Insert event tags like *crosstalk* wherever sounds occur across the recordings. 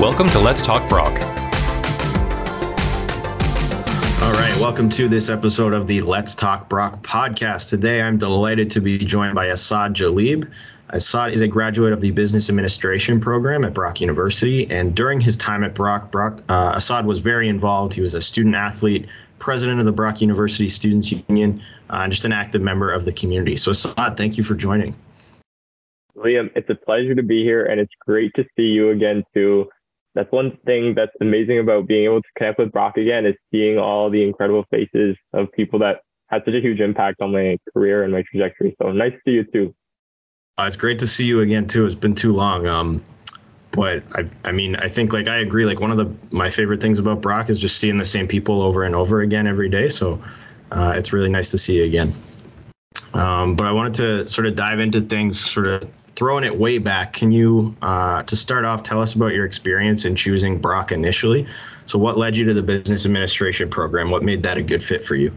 Welcome to Let's Talk Brock. All right, welcome to this episode of the Let's Talk Brock podcast. Today, I'm delighted to be joined by Asad Jalib. Asad is a graduate of the Business Administration program at Brock University, and during his time at Brock, Brock uh, Asad was very involved. He was a student athlete, president of the Brock University Students Union, uh, and just an active member of the community. So, Asad, thank you for joining. Liam, it's a pleasure to be here, and it's great to see you again too. That's one thing that's amazing about being able to connect with Brock again is seeing all the incredible faces of people that had such a huge impact on my career and my trajectory. So nice to see you too. Uh, it's great to see you again too. It's been too long. Um, but I, I mean, I think like I agree. Like one of the my favorite things about Brock is just seeing the same people over and over again every day. So uh, it's really nice to see you again. Um, but I wanted to sort of dive into things, sort of throwing it way back. Can you, uh, to start off, tell us about your experience in choosing Brock initially? So, what led you to the business administration program? What made that a good fit for you?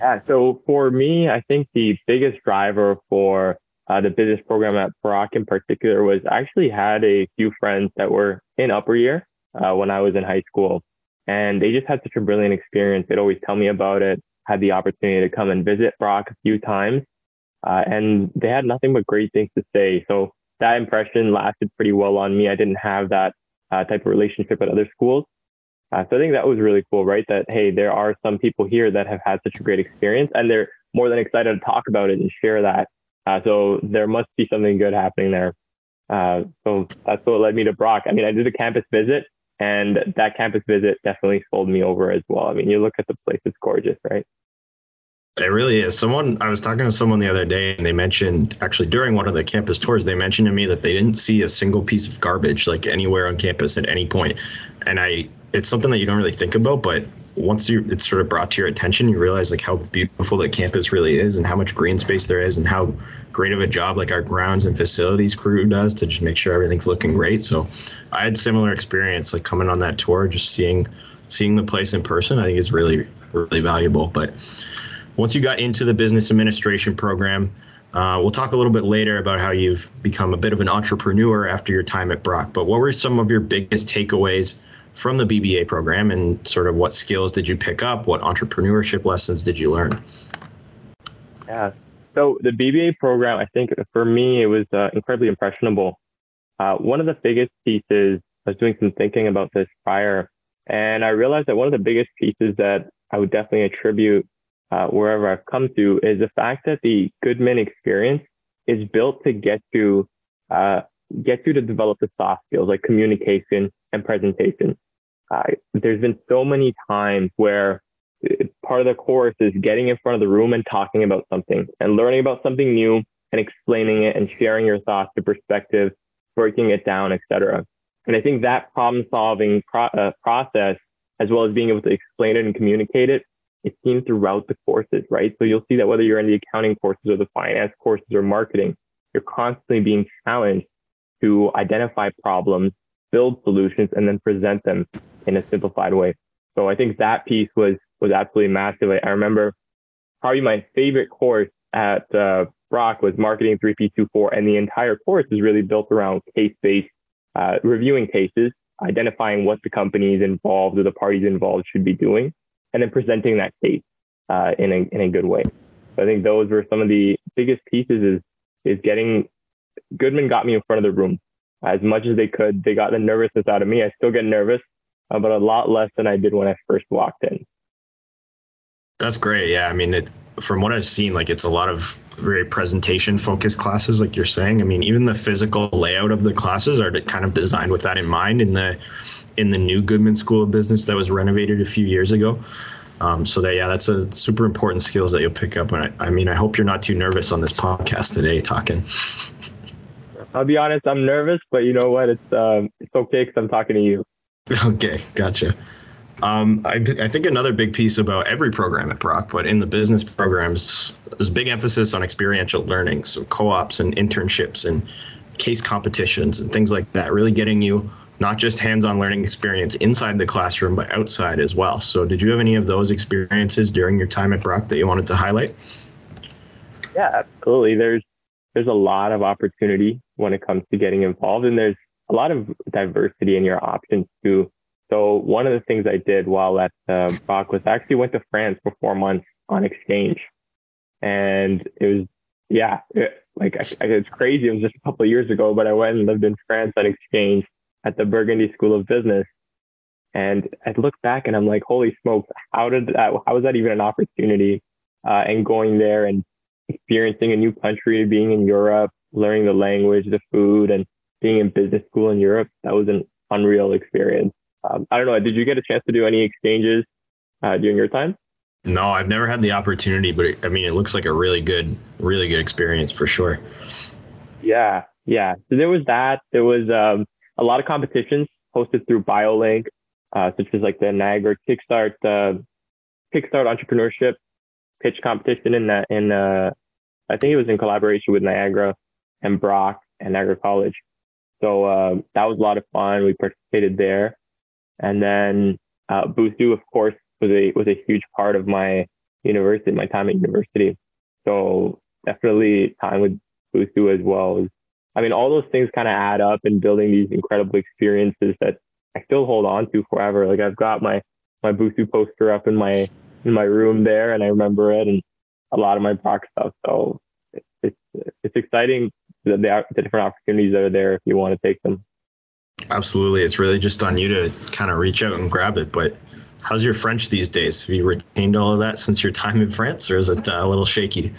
Yeah, so for me, I think the biggest driver for uh, the business program at Brock in particular was I actually had a few friends that were in upper year uh, when I was in high school. And they just had such a brilliant experience. They'd always tell me about it, had the opportunity to come and visit Brock a few times. Uh, and they had nothing but great things to say. So that impression lasted pretty well on me. I didn't have that uh, type of relationship at other schools. Uh, so I think that was really cool, right? That, hey, there are some people here that have had such a great experience and they're more than excited to talk about it and share that. Uh, so there must be something good happening there. Uh, so that's what led me to Brock. I mean, I did a campus visit and that campus visit definitely sold me over as well. I mean, you look at the place, it's gorgeous, right? It really is. Someone I was talking to someone the other day, and they mentioned actually during one of the campus tours, they mentioned to me that they didn't see a single piece of garbage like anywhere on campus at any point. And I, it's something that you don't really think about, but once you it's sort of brought to your attention, you realize like how beautiful the campus really is, and how much green space there is, and how great of a job like our grounds and facilities crew does to just make sure everything's looking great. So, I had similar experience like coming on that tour, just seeing seeing the place in person. I think is really really valuable, but once you got into the business administration program, uh, we'll talk a little bit later about how you've become a bit of an entrepreneur after your time at Brock. But what were some of your biggest takeaways from the BBA program and sort of what skills did you pick up? What entrepreneurship lessons did you learn? Yeah. So the BBA program, I think for me, it was uh, incredibly impressionable. Uh, one of the biggest pieces, I was doing some thinking about this prior, and I realized that one of the biggest pieces that I would definitely attribute uh, wherever I've come to is the fact that the Goodman experience is built to get you uh, get you to develop the soft skills like communication and presentation. Uh, there's been so many times where uh, part of the course is getting in front of the room and talking about something and learning about something new and explaining it and sharing your thoughts, your perspective, breaking it down, etc. And I think that problem solving pro- uh, process, as well as being able to explain it and communicate it, it's seen throughout the courses, right? So you'll see that whether you're in the accounting courses or the finance courses or marketing, you're constantly being challenged to identify problems, build solutions, and then present them in a simplified way. So I think that piece was was absolutely massive. I, I remember probably my favorite course at uh, Brock was Marketing 3P24, and the entire course is really built around case-based uh, reviewing cases, identifying what the companies involved or the parties involved should be doing, and then presenting that case uh, in, a, in a good way. So I think those were some of the biggest pieces is, is getting, Goodman got me in front of the room as much as they could. They got the nervousness out of me. I still get nervous, uh, but a lot less than I did when I first walked in. That's great. Yeah. I mean, it, from what I've seen, like it's a lot of very presentation focused classes, like you're saying. I mean, even the physical layout of the classes are kind of designed with that in mind in the in the new Goodman School of Business that was renovated a few years ago. Um, so that yeah, that's a super important skills that you'll pick up. And I, I mean, I hope you're not too nervous on this podcast today talking. *laughs* I'll be honest, I'm nervous, but you know what? It's um, it's okay because I'm talking to you. Okay, gotcha. Um, I, I, think another big piece about every program at Brock, but in the business programs, there's big emphasis on experiential learning, so co-ops and internships and case competitions and things like that, really getting you not just hands-on learning experience inside the classroom, but outside as well. So, did you have any of those experiences during your time at Brock that you wanted to highlight? Yeah, absolutely. There's there's a lot of opportunity when it comes to getting involved, and there's a lot of diversity in your options too. So one of the things I did while at uh, Brock was I actually went to France for four months on exchange, and it was yeah, it, like I, it's crazy. It was just a couple of years ago, but I went and lived in France on exchange at the Burgundy School of Business, and I look back and I'm like, holy smokes, how did that? How was that even an opportunity? Uh, and going there and experiencing a new country, being in Europe, learning the language, the food, and being in business school in Europe, that was an unreal experience. Um, I don't know. Did you get a chance to do any exchanges uh, during your time? No, I've never had the opportunity, but it, I mean, it looks like a really good, really good experience for sure. Yeah, yeah. So there was that. There was um, a lot of competitions hosted through BioLinc, uh, such as like the Niagara Kickstart, uh, Kickstart Entrepreneurship Pitch Competition in that in uh, I think it was in collaboration with Niagara and Brock and Niagara College. So uh, that was a lot of fun. We participated there, and then uh, BUSU, of course, was a was a huge part of my university, my time at university. So definitely time with BUSU as well. I mean, all those things kind of add up in building these incredible experiences that I still hold on to forever. Like I've got my my BUSU poster up in my in my room there, and I remember it, and a lot of my Brock stuff. So it's it's exciting the, the different opportunities that are there if you want to take them. Absolutely, it's really just on you to kind of reach out and grab it. But how's your French these days? Have you retained all of that since your time in France, or is it uh, a little shaky?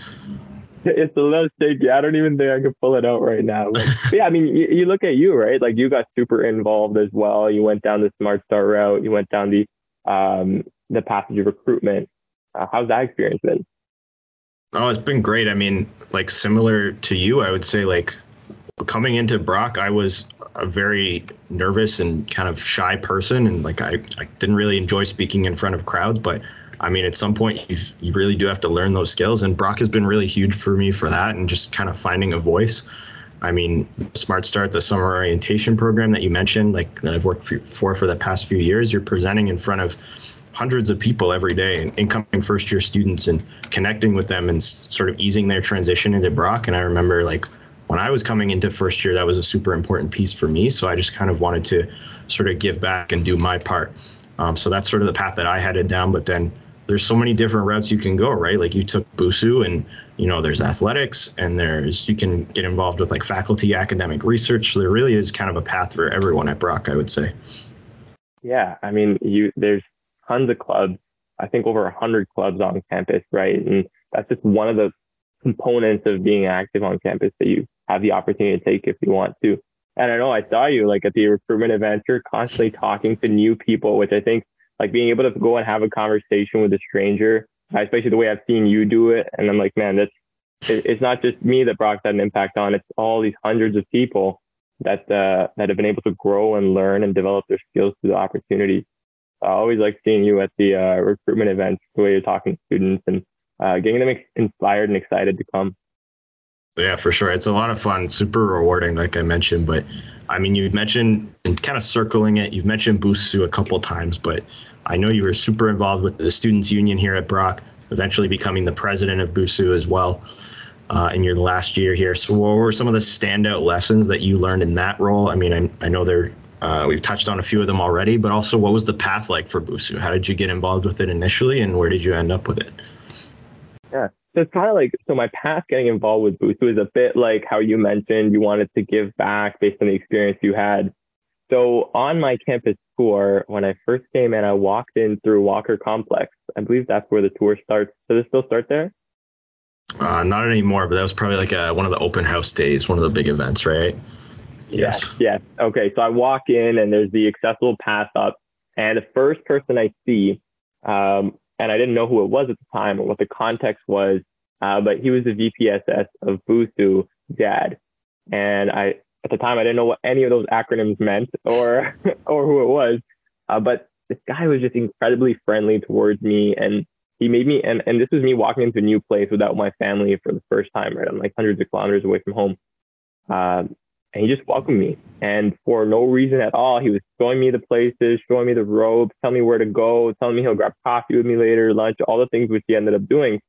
It's a little shaky. I don't even think I can pull it out right now. But, yeah, I mean, you, you, look at you, right? Like you got super involved as well. You went down the Smart Start route. You went down the um, the passage of recruitment. Uh, how's that experience been? Oh, it's been great. I mean, like similar to you, I would say like coming into Brock, I was a very nervous and kind of shy person, and like I, I didn't really enjoy speaking in front of crowds. But I mean, at some point, you you really do have to learn those skills, and Brock has been really huge for me for that, and just kind of finding a voice. I mean, Smart Start, the summer orientation program that you mentioned, like that I've worked for for the past few years, you're presenting in front of hundreds of people every day, and incoming first year students, and connecting with them and sort of easing their transition into Brock. And I remember like when I was coming into first year, that was a super important piece for me. So I just kind of wanted to sort of give back and do my part. Um, so that's sort of the path that I headed down. But then there's so many different routes you can go, right? Like you took BUSU, and you know there's athletics and there's you can get involved with like faculty academic research. So there really is kind of a path for everyone at Brock, I would say. Yeah, I mean, you there's tons of clubs. I think over a hundred clubs on campus, right? And that's just one of the components of being active on campus that you have the opportunity to take if you want to. And I know I saw you like at the recruitment event, you're constantly talking to new people, which I think like being able to go and have a conversation with a stranger, especially the way I've seen you do it. And I'm like, man, that's, it's not just me that Brock's had an impact on, it's all these hundreds of people that, uh, that have been able to grow and learn and develop their skills through the opportunities. I always like seeing you at the uh, recruitment events, the way you're talking to students and uh, getting them inspired and excited to come. Yeah, for sure. It's a lot of fun, super rewarding, like I mentioned. But I mean, you mentioned and kind of circling it, you've mentioned BUSU a couple times, but I know you were super involved with the Students Union here at Brock, eventually becoming the president of BUSU as well uh, in your last year here. So, what were some of the standout lessons that you learned in that role? I mean, I, I know there uh, we've touched on a few of them already, but also what was the path like for BUSU? How did you get involved with it initially, and where did you end up with it? Yeah, so it's kind of like so. My path getting involved with BUSU was a bit like how you mentioned you wanted to give back based on the experience you had. So on my campus tour, when I first came in, I walked in through Walker Complex. I believe that's where the tour starts. Does it still start there? Uh, not anymore, but that was probably like a, one of the open house days, one of the big events, right? Yes. Yes. Okay. So I walk in and there's the accessible path up, and the first person I see, um, and I didn't know who it was at the time or what the context was, uh, but he was the VPSS of BUSU dad, and I at the time I didn't know what any of those acronyms meant or *laughs* or who it was, uh, but this guy was just incredibly friendly towards me. And he made me and, and this was me walking into a new place without my family for the first time right? I'm like hundreds of kilometers away from home. Um, and he just welcomed me. And for no reason at all, he was showing me the places, showing me the ropes, telling me where to go, telling me he'll grab coffee with me later, lunch, all the things which he ended up doing.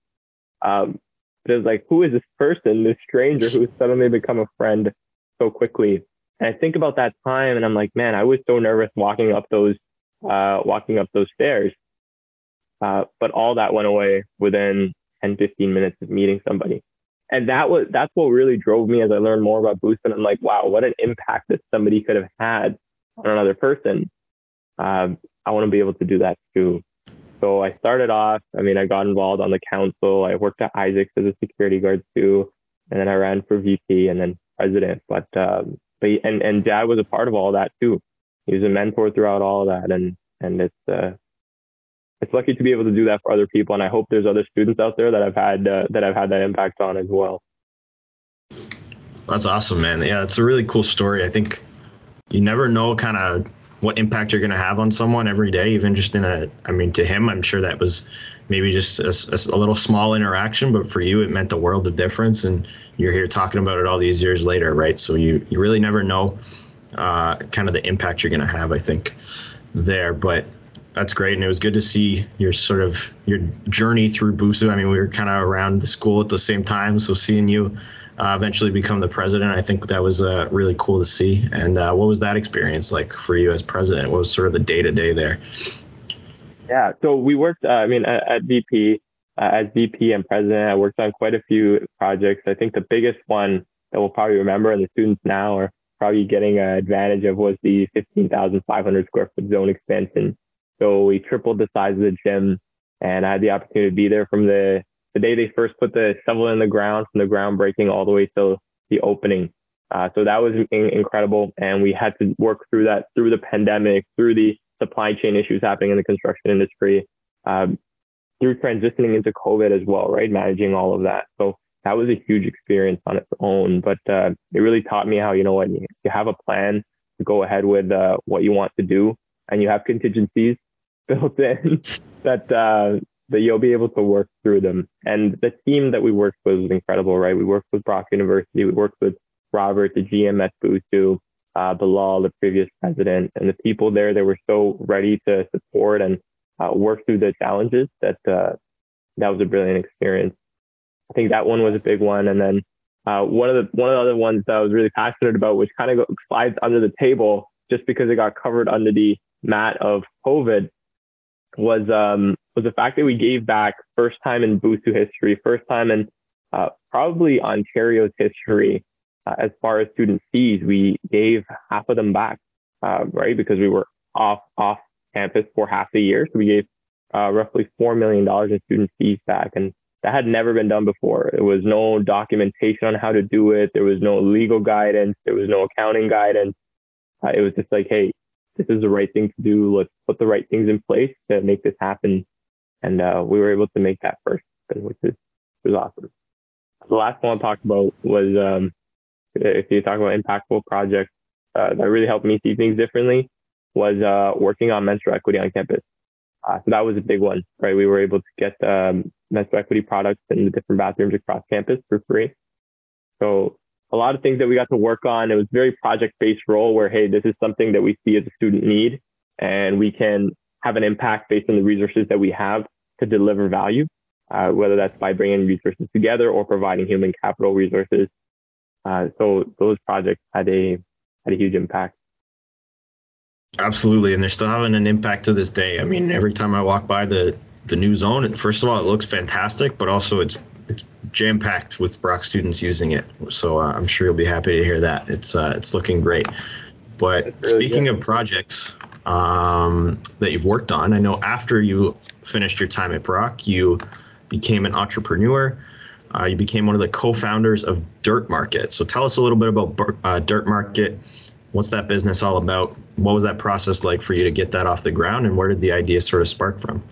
Um, but it was like, who is this person, this stranger who's suddenly become a friend so quickly? And I think about that time and I'm like, man, I was so nervous walking up those, uh, walking up those stairs. Uh, but all that went away within 10, 15 minutes of meeting somebody. And that was, that's what really drove me as I learned more about BUSU. And I'm like, wow, what an impact that somebody could have had on another person. Um, I want to be able to do that too. So I started off, I mean, I got involved on the council. I worked at Isaacs as a security guard too. And then I ran for VP and then president. But, um, but and, and dad was a part of all that too. He was a mentor throughout all that. And, and it's, uh, it's lucky to be able to do that for other people. And I hope there's other students out there that I've had, uh, that I've had that impact on as well. That's awesome, man. Yeah, it's a really cool story. I think you never know kind of what impact you're going to have on someone every day, even just in a, I mean, to him, I'm sure that was maybe just a, a, little small interaction, but for you, it meant the world of difference. And you're here talking about it all these years later, right? So you, you really never know uh, kind of the impact you're going to have, I think, there. But that's great. And it was good to see your sort of your journey through BUSU. I mean, we were kind of around the school at the same time. So seeing you uh, eventually become the president. I think that was uh, really cool to see. And uh, what was that experience like for you as president? What was sort of the day to day there? Yeah, so we worked. Uh, I mean, at, at VP, uh, as VP and president, I worked on quite a few projects. I think the biggest one that we'll probably remember, and the students now are probably getting an advantage of, was the 15,500 square foot zone expansion. So we tripled the size of the gym, and I had the opportunity to be there from the the day they first put the shovel in the ground from the groundbreaking all the way till the opening. Uh, so that was in- incredible. And we had to work through that through the pandemic, through the supply chain issues happening in the construction industry, um, through transitioning into COVID as well, right? Managing all of that. So that was a huge experience on its own. But uh, it really taught me how, you know what, you have a plan to go ahead with uh, what you want to do and you have contingencies built in *laughs* that uh, that you'll be able to work through them. And the team that we worked with was incredible, right? We worked with Brock University, we worked with Robert, the GM at BUSU, uh, Bilal, the previous president, and the people there that were so ready to support and uh, work through the challenges that uh, that was a brilliant experience. I think that one was a big one. And then uh, one of the one of the other ones that I was really passionate about, which kind of slides under the table just because it got covered under the mat of COVID, was um, was the fact that we gave back first time in BUSU history, first time in uh, probably Ontario's history uh, as far as student fees. We gave half of them back, uh, right? Because we were off off campus for half the year, so we gave uh, roughly four million dollars in student fees back, and that had never been done before. There was no documentation on how to do it. There was no legal guidance. There was no accounting guidance. Uh, it was just like, hey, this is the right thing to do. Let's put the right things in place to make this happen. And uh, we were able to make that first, which is was awesome. The last one I talked about was um, if you talk about impactful projects uh, that really helped me see things differently was uh, working on menstrual equity on campus. Uh, so that was a big one, right? We were able to get um, menstrual equity products in the different bathrooms across campus for free. So a lot of things that we got to work on. It was very project based role where, hey, this is something that we see as a student need and we can have an impact based on the resources that we have to deliver value, uh, whether that's by bringing resources together or providing human capital resources. Uh, so those projects had a had a huge impact. Absolutely, and they're still having an impact to this day. I mean, every time I walk by the the new zone, and first of all, it looks fantastic, but also it's it's jam packed with Brock students using it. So uh, I'm sure you'll be happy to hear that. It's uh, it's looking great. But really speaking good. of projects um, that you've worked on, I know after you finished your time at Brock, you became an entrepreneur. Uh, you became one of the co-founders of DirtMarket. So tell us a little bit about uh, DirtMarket. What's that business all about? What was that process like for you to get that off the ground, and where did the idea sort of spark from?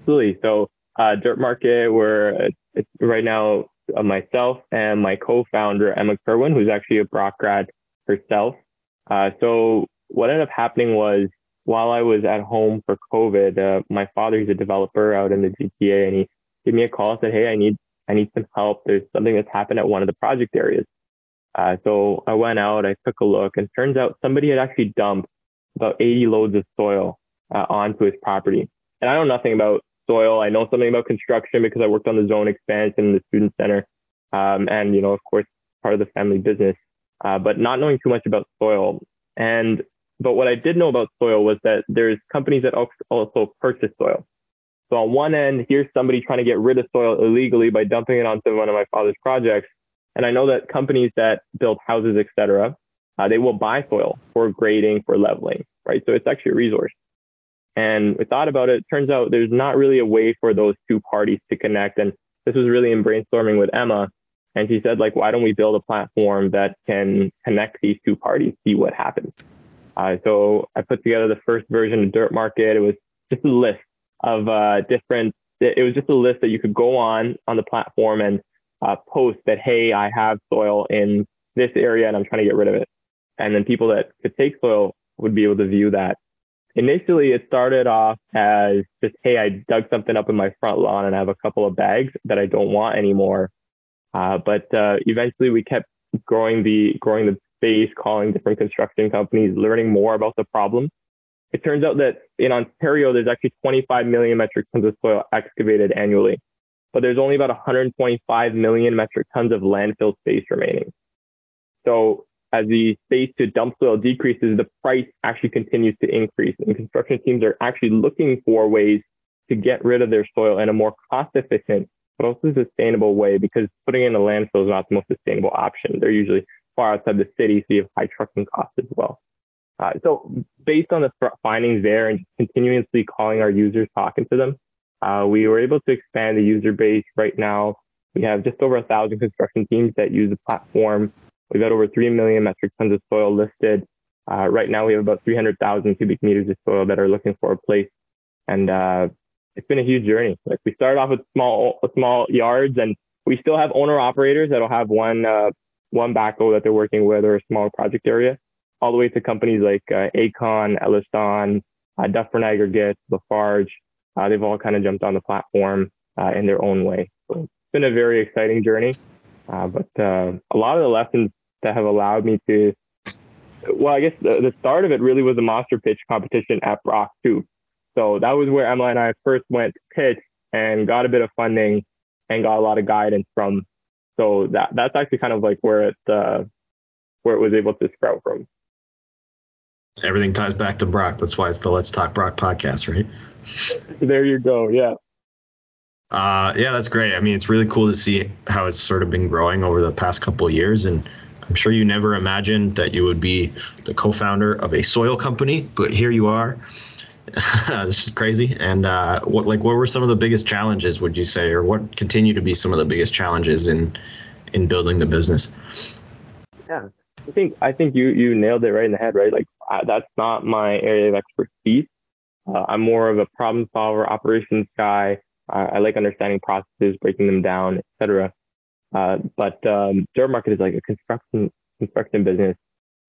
Absolutely. So uh, DirtMarket, where it's right now uh, myself and my co-founder Emma Kerwin, who's actually a Brock grad herself. Uh, so what ended up happening was while I was at home for COVID, uh, my father, he's a developer out in the GTA, and he gave me a call and said, "Hey, I need I need some help. There's something that's happened at one of the project areas." Uh, so I went out, I took a look, and turns out somebody had actually dumped about 80 loads of soil uh, onto his property. And I know nothing about soil. I know something about construction because I worked on the zone expansion, the student center, um, and you know, of course, part of the family business. uh, but not knowing too much about soil. And but what I did know about soil was that there's companies that also purchase soil. So on one end, here's somebody trying to get rid of soil illegally by dumping it onto one of my father's projects. And I know that companies that build houses, etc., uh, they will buy soil for grading, for leveling, right? So it's actually a resource. And we thought about it. Turns out there's not really a way for those two parties to connect. And this was really in brainstorming with Emma. And she said, like, why don't we build a platform that can connect these two parties, see what happens? Uh, so I put together the first version of DirtMarket. It was just a list of uh, different. It was just a list that you could go on on the platform and uh, post that, hey, I have soil in this area and I'm trying to get rid of it. And then people that could take soil would be able to view that. Initially, it started off as just, hey, I dug something up in my front lawn and I have a couple of bags that I don't want anymore. Uh, but uh, eventually, we kept growing the growing the space, calling different construction companies, learning more about the problem. It turns out that in Ontario, there's actually 25 million metric tons of soil excavated annually, but there's only about 125 million metric tons of landfill space remaining. So as the space to dump soil decreases, the price actually continues to increase. And construction teams are actually looking for ways to get rid of their soil in a more cost efficient, but also sustainable way because putting in a landfill is not the most sustainable option. They're usually far outside the city, so you have high trucking costs as well. Uh, so based on the findings there and continuously calling our users, talking to them, uh, we were able to expand the user base. Right now, we have just over a thousand construction teams that use the platform. We've got over 3 million metric tons of soil listed. Uh, right now, we have about 300,000 cubic meters of soil that are looking for a place. And uh, it's been a huge journey. Like we started off with small, small yards, and we still have owner operators that'll have one uh, one backhoe that they're working with or a small project area, all the way to companies like uh, Aecon, EllisDon, uh, Dufferin Aggregates, Lafarge. Uh, they've all kind of jumped on the platform uh, in their own way. So it's been a very exciting journey. Uh, but uh, a lot of the lessons that have allowed me to, well, I guess the, the start of it really was a monster pitch competition at Brock too. So that was where Emma and I first went to pitch and got a bit of funding and got a lot of guidance from. So that that's actually kind of like where it uh, where it was able to sprout from. Everything ties back to Brock. That's why it's the Let's Talk Brock podcast, right? there you go. Yeah. Uh, yeah, that's great. I mean, it's really cool to see how it's sort of been growing over the past couple of years. And I'm sure you never imagined that you would be the co founder of a soil company, but here you are. *laughs* this is crazy. And uh, what like what were some of the biggest challenges? Would you say, or what continue to be some of the biggest challenges in in building the business? Yeah, I think I think you you nailed it right in the head. Right, like I, that's not my area of expertise. Uh, I'm more of a problem solver, operations guy. I like understanding processes, breaking them down, etc. Uh, but um, DirtMarket is like a construction construction business.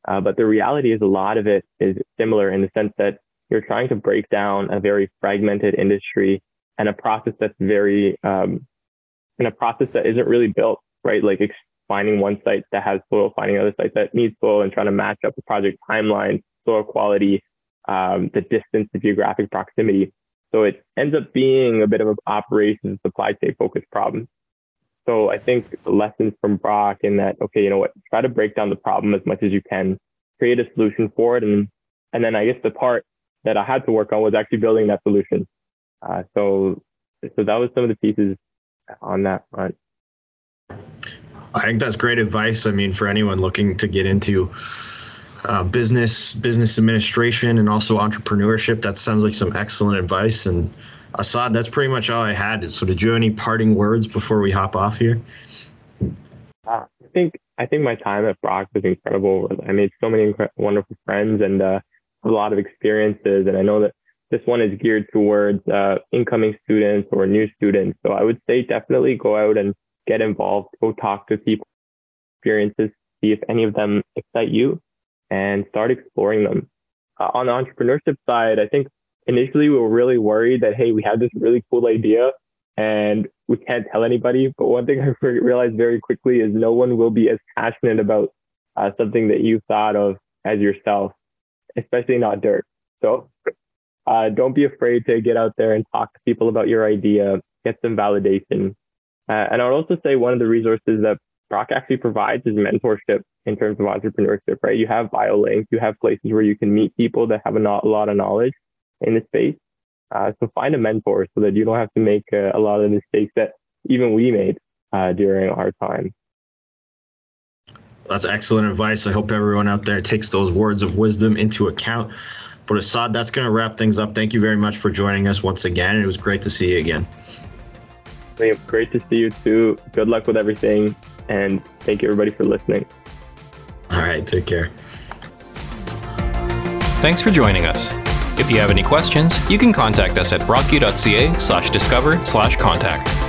Uh, but the reality is a lot of it is similar in the sense that you're trying to break down a very fragmented industry and a process that's very um, in a process that isn't really built right like finding one site that has soil finding another site that needs soil and trying to match up the project timeline soil quality um, the distance the geographic proximity so it ends up being a bit of an operations supply chain focused problem so i think lessons from brock in that okay you know what try to break down the problem as much as you can create a solution for it and and then i guess the part that I had to work on was actually building that solution. Uh, so, so that was some of the pieces on that front. I think that's great advice. I mean, for anyone looking to get into uh, business, business administration, and also entrepreneurship, that sounds like some excellent advice. And Asad, that's pretty much all I had. So, did you have any parting words before we hop off here? Uh, I think I think my time at Brock was incredible. I made so many wonderful friends, and uh, a lot of experiences. And I know that this one is geared towards uh, incoming students or new students. So I would say definitely go out and get involved, go talk to people, experiences, see if any of them excite you, and start exploring them. Uh, on the entrepreneurship side, I think initially we were really worried that, hey, we have this really cool idea and we can't tell anybody. But one thing *laughs* I realized very quickly is no one will be as passionate about uh, something that you thought of as yourself especially not dirt. So uh, don't be afraid to get out there and talk to people about your idea, get some validation. Uh, and I would also say one of the resources that Brock actually provides is mentorship in terms of entrepreneurship, right? You have BioLinc, you have places where you can meet people that have a, not, a lot of knowledge in the space. Uh, so find a mentor so that you don't have to make uh, a lot of the mistakes that even we made uh, during our time. That's excellent advice. I hope everyone out there takes those words of wisdom into account. But Asad, that's going to wrap things up. Thank you very much for joining us once again. It was great to see you again. Great to see you too. Good luck with everything. And thank you, everybody, for listening. All right. Take care. Thanks for joining us. If you have any questions, you can contact us at brocku.ca slash discover slash contact.